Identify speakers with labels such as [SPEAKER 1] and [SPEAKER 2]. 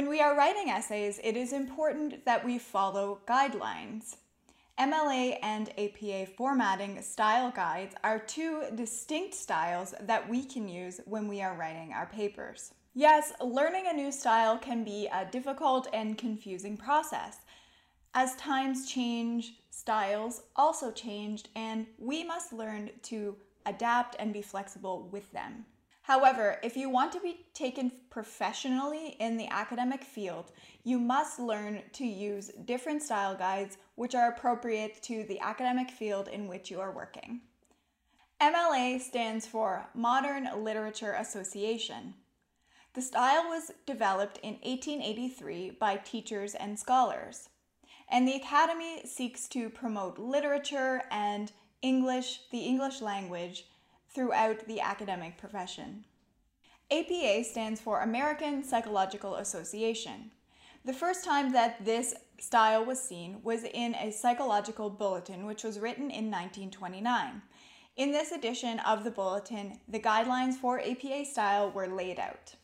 [SPEAKER 1] When we are writing essays, it is important that we follow guidelines. MLA and APA formatting style guides are two distinct styles that we can use when we are writing our papers. Yes, learning a new style can be a difficult and confusing process. As times change, styles also change, and we must learn to adapt and be flexible with them. However, if you want to be taken professionally in the academic field, you must learn to use different style guides which are appropriate to the academic field in which you are working. MLA stands for Modern Literature Association. The style was developed in 1883 by teachers and scholars, and the Academy seeks to promote literature and English, the English language, throughout the academic profession. APA stands for American Psychological Association. The first time that this style was seen was in a psychological bulletin, which was written in 1929. In this edition of the bulletin, the guidelines for APA style were laid out.